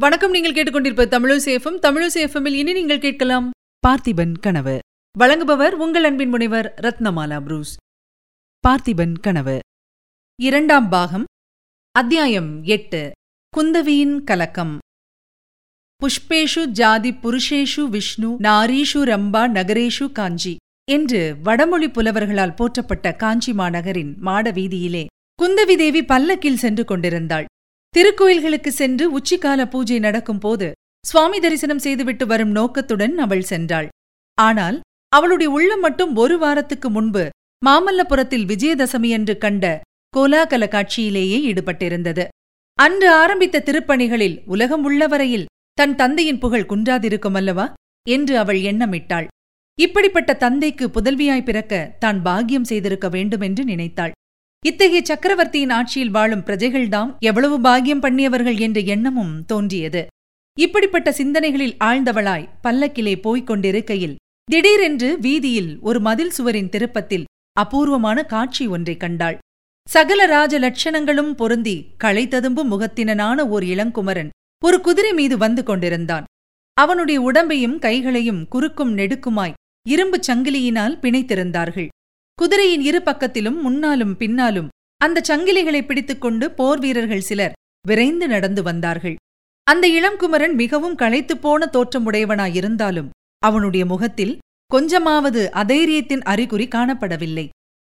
வணக்கம் நீங்கள் கேட்டுக்கொண்டிருப்ப தமிழசேஃபம் தமிழசேஃபமில் இனி நீங்கள் கேட்கலாம் பார்த்திபன் கனவு. வழங்குபவர் உங்கள் அன்பின் முனைவர் ரத்னமாலா புரூஸ். பார்த்திபன் கனவு. இரண்டாம் பாகம். அத்தியாயம் எட்டு. குந்தவியின் கலக்கம். புஷ்பேஷு ஜாதி புருஷேஷு விஷ்ணு நாரீஷு ரம்பா நகரேஷு காஞ்சி என்று வடமொழி புலவர்களால் போற்றப்பட்ட காஞ்சி மாநகரின் மாட வீதியிலே குந்தவி தேவி பல்லக்கில் சென்று கொண்டிருந்தாள். திருக்கோயில்களுக்கு சென்று உச்சிக்கால பூஜை நடக்கும் போது சுவாமி தரிசனம் செய்துவிட்டு வரும் நோக்கத்துடன் அவள் சென்றாள். ஆனால் அவளுடைய உள்ளம் மட்டும் ஒரு வாரத்துக்கு முன்பு மாமல்லபுரத்தில் விஜயதசமி என்று கண்ட கோலாகல காட்சியிலேயே ஈடுபட்டிருந்தது. அன்று ஆரம்பித்த திருப்பணிகளில் உலகம் உள்ளவரையில் தன் தந்தையின் புகழ் குன்றாதிருக்கும் அல்லவா? என்று அவள் எண்ணமிட்டாள். இப்படிப்பட்ட தந்தைக்கு புதல்வியாய் பிறக்க தான் பாக்கியம் செய்திருக்க வேண்டும் என்று நினைத்தாள். இத்தகைய சக்கரவர்த்தியின் ஆட்சியில் வாழும் பிரஜைகள்தாம் எவ்வளவு பாகியம் பண்ணியவர்கள் என்ற எண்ணமும் தோன்றியது. இப்படிப்பட்ட சிந்தனைகளில் ஆழ்ந்தவளாய் பல்லக்கிலே போய்க் கொண்டிருக்கையில் திடீரென்று வீதியில் ஒரு மதில் சுவரின் திருப்பத்தில் அபூர்வமான காட்சி ஒன்றைக் கண்டாள். சகல ராஜ லட்சணங்களும் பொருந்தி ததும்பு முகத்தினனான ஓர் இளங்குமரன் ஒரு குதிரை மீது வந்து கொண்டிருந்தான். அவனுடைய உடம்பையும் கைகளையும் குறுக்கும் நெடுக்குமாய் இரும்புச் சங்கிலியினால் பிணைத்திருந்தார்கள். குதிரையின் இரு பக்கத்திலும் முன்னாலும் பின்னாலும் அந்த சங்கிலிகளை பிடித்துக்கொண்டு போர் வீரர்கள் சிலர் விரைந்து நடந்து வந்தார்கள். அந்த இளம்குமரன் மிகவும் களைத்துப் போன தோற்றமுடையவனாயிருந்தாலும் அவனுடைய முகத்தில் கொஞ்சமாவது அதைரியத்தின் அறிகுறி காணப்படவில்லை.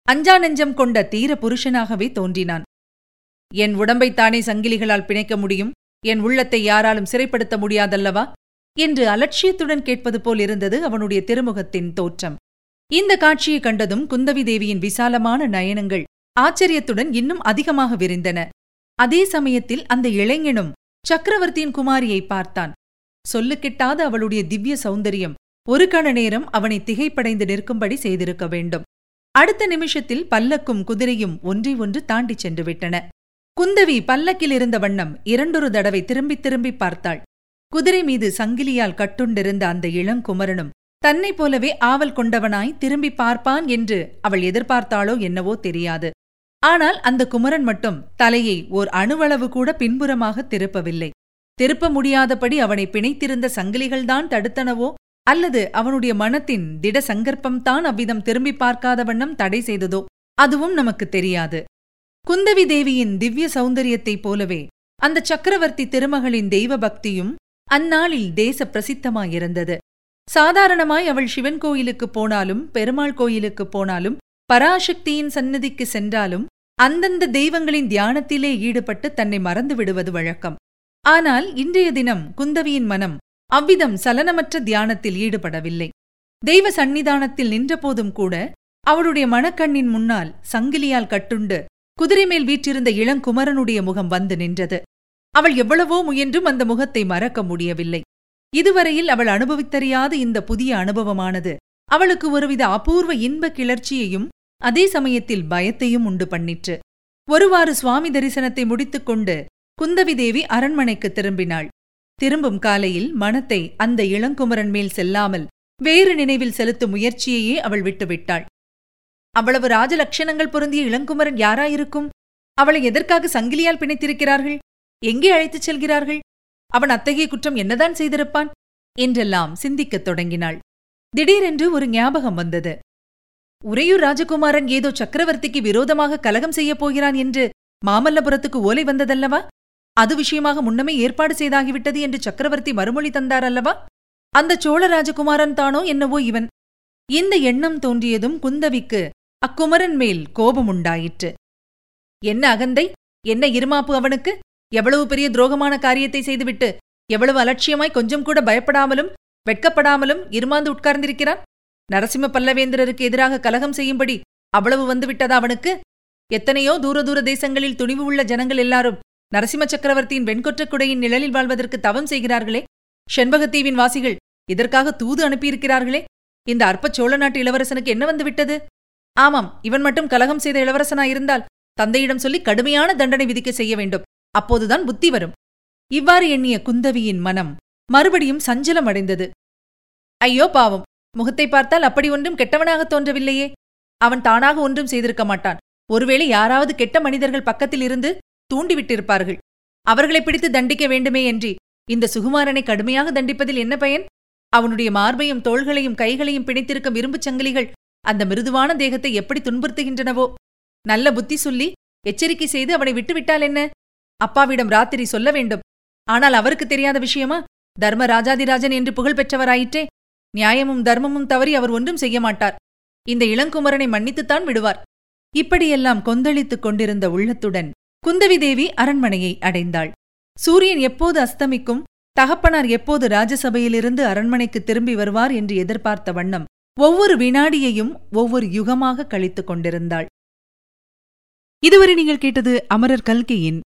அஞ்சா நெஞ்சம் கொண்ட தீர புருஷனாகவே தோன்றினான். என் உடம்பைத்தானே சங்கிலிகளால் பிணைக்க முடியும்? என் உள்ளத்தை யாராலும் சிறைப்படுத்த முடியாதல்லவா? என்று அலட்சியத்துடன் கேட்பது போல் இருந்தது அவனுடைய திருமுகத்தின் தோற்றம். இந்த காட்சியை கண்டதும் குந்தவி தேவியின் விசாலமான நயனங்கள் ஆச்சரியத்துடன் இன்னும் அதிகமாக விரிந்தன. அதே சமயத்தில் அந்த இளைஞனும் சக்கரவர்த்தியின் குமாரியை பார்த்தான். சொல்லுக்கிட்டாத அவளுடைய திவ்ய சௌந்தரியம் ஒரு கண நேரம் அவனை திகைப்படைந்து நிற்கும்படி செய்திருக்க வேண்டும். அடுத்த நிமிஷத்தில் பல்லக்கும் குதிரையும் ஒன்றை ஒன்று தாண்டிச் சென்று விட்டன. குந்தவி பல்லக்கில் இருந்த வண்ணம் இரண்டொரு தடவை திரும்பி திரும்பி பார்த்தாள். குதிரை மீது சங்கிலியால் கட்டுண்டிருந்த அந்த இளங்குமரனும் தன்னைப் போலவே ஆவல் கொண்டவனாய் திரும்பி பார்ப்பான் என்று அவள் எதிர்பார்த்தாளோ என்னவோ தெரியாது. ஆனால் அந்த குமரன் மட்டும் தலையை ஓர் அணுவளவு கூட பின்புறமாக திருப்பவில்லை. திருப்ப முடியாதபடி அவனை பிணைத்திருந்த சங்கிலிகள்தான் தடுத்தனவோ அல்லது அவனுடைய மனத்தின் திட சங்கற்பம்தான் அவ்விதம் திரும்பி பார்க்காத வண்ணம் தடை செய்ததோ அதுவும் நமக்கு தெரியாது. குந்தவி தேவியின் திவ்ய சௌந்தரியத்தைப் போலவே அந்த சக்கரவர்த்தி திருமகளின் தெய்வ பக்தியும் அந்நாளில் தேச பிரசித்தமாயிருந்தது. சாதாரணமாய் அவள் சிவன் கோயிலுக்குப் போனாலும் பெருமாள் கோயிலுக்குப் போனாலும் பராசக்தியின் சந்நிதிக்கு சென்றாலும் அந்தந்த தெய்வங்களின் தியானத்திலே ஈடுபட்டு தன்னை மறந்து விடுவது வழக்கம். ஆனால் இன்றைய தினம் குந்தவியின் மனம் அவ்விதம் சலனமற்ற தியானத்தில் ஈடுபடவில்லை. தெய்வ சந்நிதானத்தில் நின்றபோதும் கூட அவளுடைய மனக்கண்ணின் முன்னால் சங்கிலியால் கட்டுண்டு குதிரை மேல் வீற்றிருந்த இளங்குமரனுடைய முகம் வந்து நின்றது. அவள் எவ்வளவோ முயன்றும் அந்த முகத்தை மறக்க முடியவில்லை. இதுவரையில் அவள் அனுபவித்தறியாத இந்த புதிய அனுபவமானது அவளுக்கு ஒருவித அபூர்வ இன்ப கிளர்ச்சியையும் அதே சமயத்தில் பயத்தையும் உண்டு பண்ணிற்று. ஒருவாறு சுவாமி தரிசனத்தை முடித்துக்கொண்டு குந்தவி தேவி அரண்மனைக்கு திரும்பினாள். திரும்பும் காலையில் மனத்தை அந்த இளங்குமரன் மேல் செல்லாமல் வேறு நினைவில் செலுத்தும் முயற்சியையே அவள் விட்டுவிட்டாள். அவ்வளவு ராஜலட்சணங்கள் பொருந்திய இளங்குமரன் யாராயிருக்கும்? அவளை எதற்காக சங்கிலியால் பிணைத்திருக்கிறார்கள்? எங்கே அழைத்துச் செல்கிறார்கள்? அவன் அத்தகைய குற்றம் என்னதான் செய்திருப்பான்? என்றெல்லாம் சிந்திக்கத் தொடங்கினாள். திடீரென்று ஒரு ஞாபகம் வந்தது. உறையூர் ராஜகுமாரன் ஏதோ சக்கரவர்த்திக்கு விரோதமாக கலகம் செய்யப் போகிறான் என்று மாமல்லபுரத்துக்கு ஓலை வந்ததல்லவா? அது விஷயமாக முன்னமே ஏற்பாடு செய்தாகிவிட்டது என்று சக்கரவர்த்தி மறுமொழி தந்தார் அல்லவா அந்த சோழ ராஜகுமாரன் தானோ என்னவோ இவன்? இந்த எண்ணம் தோன்றியதும் குந்தவிக்கு அக்குமரன் மேல் கோபம் உண்டாயிற்று என்ன அகந்தை? என்ன இருமாப்பு அவனுக்கு? எவ்வளவு பெரிய துரோகமான காரியத்தை செய்துவிட்டு எவ்வளவு அலட்சியமாய் கொஞ்சம் கூட பயப்படாமலும் வெட்கப்படாமலும் இருமாந்து உட்கார்ந்திருக்கிறான்? நரசிம்ம பல்லவேந்திரருக்கு எதிராக கலகம் செய்யும்படி அவ்வளவு வந்துவிட்டதா அவனுக்கு? எத்தனையோ தூர தூர தேசங்களில் துணிவு உள்ள ஜனங்கள் எல்லாரும் நரசிம்ம சக்கரவர்த்தியின் வெண்கொற்றக் குடையின் நிழலில் வாழ்வதற்கு தவம் செய்கிறார்களே? செண்பகத்தீவின் வாசிகள் இதற்காக தூது அனுப்பியிருக்கிறார்களே? இந்த அற்ப சோழ நாட்டு இளவரசனுக்கு என்ன வந்துவிட்டது? ஆமாம் இவன் மட்டும் கலகம் செய்த இளவரசனாயிருந்தால் தந்தையிடம் சொல்லி கடுமையான தண்டனை விதிக்க செய்ய வேண்டும். அப்போதுதான் புத்தி வரும். இவ்வாறு எண்ணிய குந்தவியின் மனம் மறுபடியும் சஞ்சலம் அடைந்தது. ஐயோ பாவம் முகத்தை பார்த்தால் அப்படி ஒன்றும் கெட்டவனாக தோன்றவில்லையே. அவன் தானாக ஒன்றும் செய்திருக்க மாட்டான். ஒருவேளை யாராவது கெட்ட மனிதர்கள் பக்கத்தில் இருந்து தூண்டிவிட்டிருப்பார்கள். அவர்களை பிடித்து தண்டிக்க வேண்டுமே என்று இந்த சுகுமாரனை கடுமையாக தண்டிப்பதில் என்ன பயன்? அவனுடைய மார்பையும் தோள்களையும் கைகளையும் பிணைத்திருக்கும் இரும்புச் சங்கிலிகள் அந்த மிருதுவான தேகத்தை எப்படி துன்புறுத்துகின்றனவோ? நல்ல புத்தி சொல்லி எச்சரிக்கை செய்து அவனை விட்டுவிட்டால் என்ன? அப்பாவிடம் ராத்திரி சொல்ல வேண்டும். ஆனால் அவருக்கு தெரியாத விஷயமா? தர்ம ராஜாதிராஜன் என்று புகழ் பெற்றவராயிற்றே. நியாயமும் தர்மமும் தவறி அவர் ஒன்றும் செய்ய மாட்டார். இந்த இளங்குமரனை மன்னித்துத்தான் விடுவார். இப்படியெல்லாம் கொந்தளித்துக் கொண்டிருந்த உள்ளத்துடன் குந்தவி தேவி அரண்மனையை அடைந்தாள். சூரியன் எப்போது அஸ்தமிக்கும்? தகப்பனார் எப்போது ராஜசபையிலிருந்து அரண்மனைக்கு திரும்பி வருவார் என்று எதிர்பார்த்த வண்ணம் ஒவ்வொரு வினாடியையும் ஒவ்வொரு யுகமாக கழித்துக் கொண்டிருந்தாள். இதுவரை நீங்கள் கேட்டது அமரர் கல்கியின்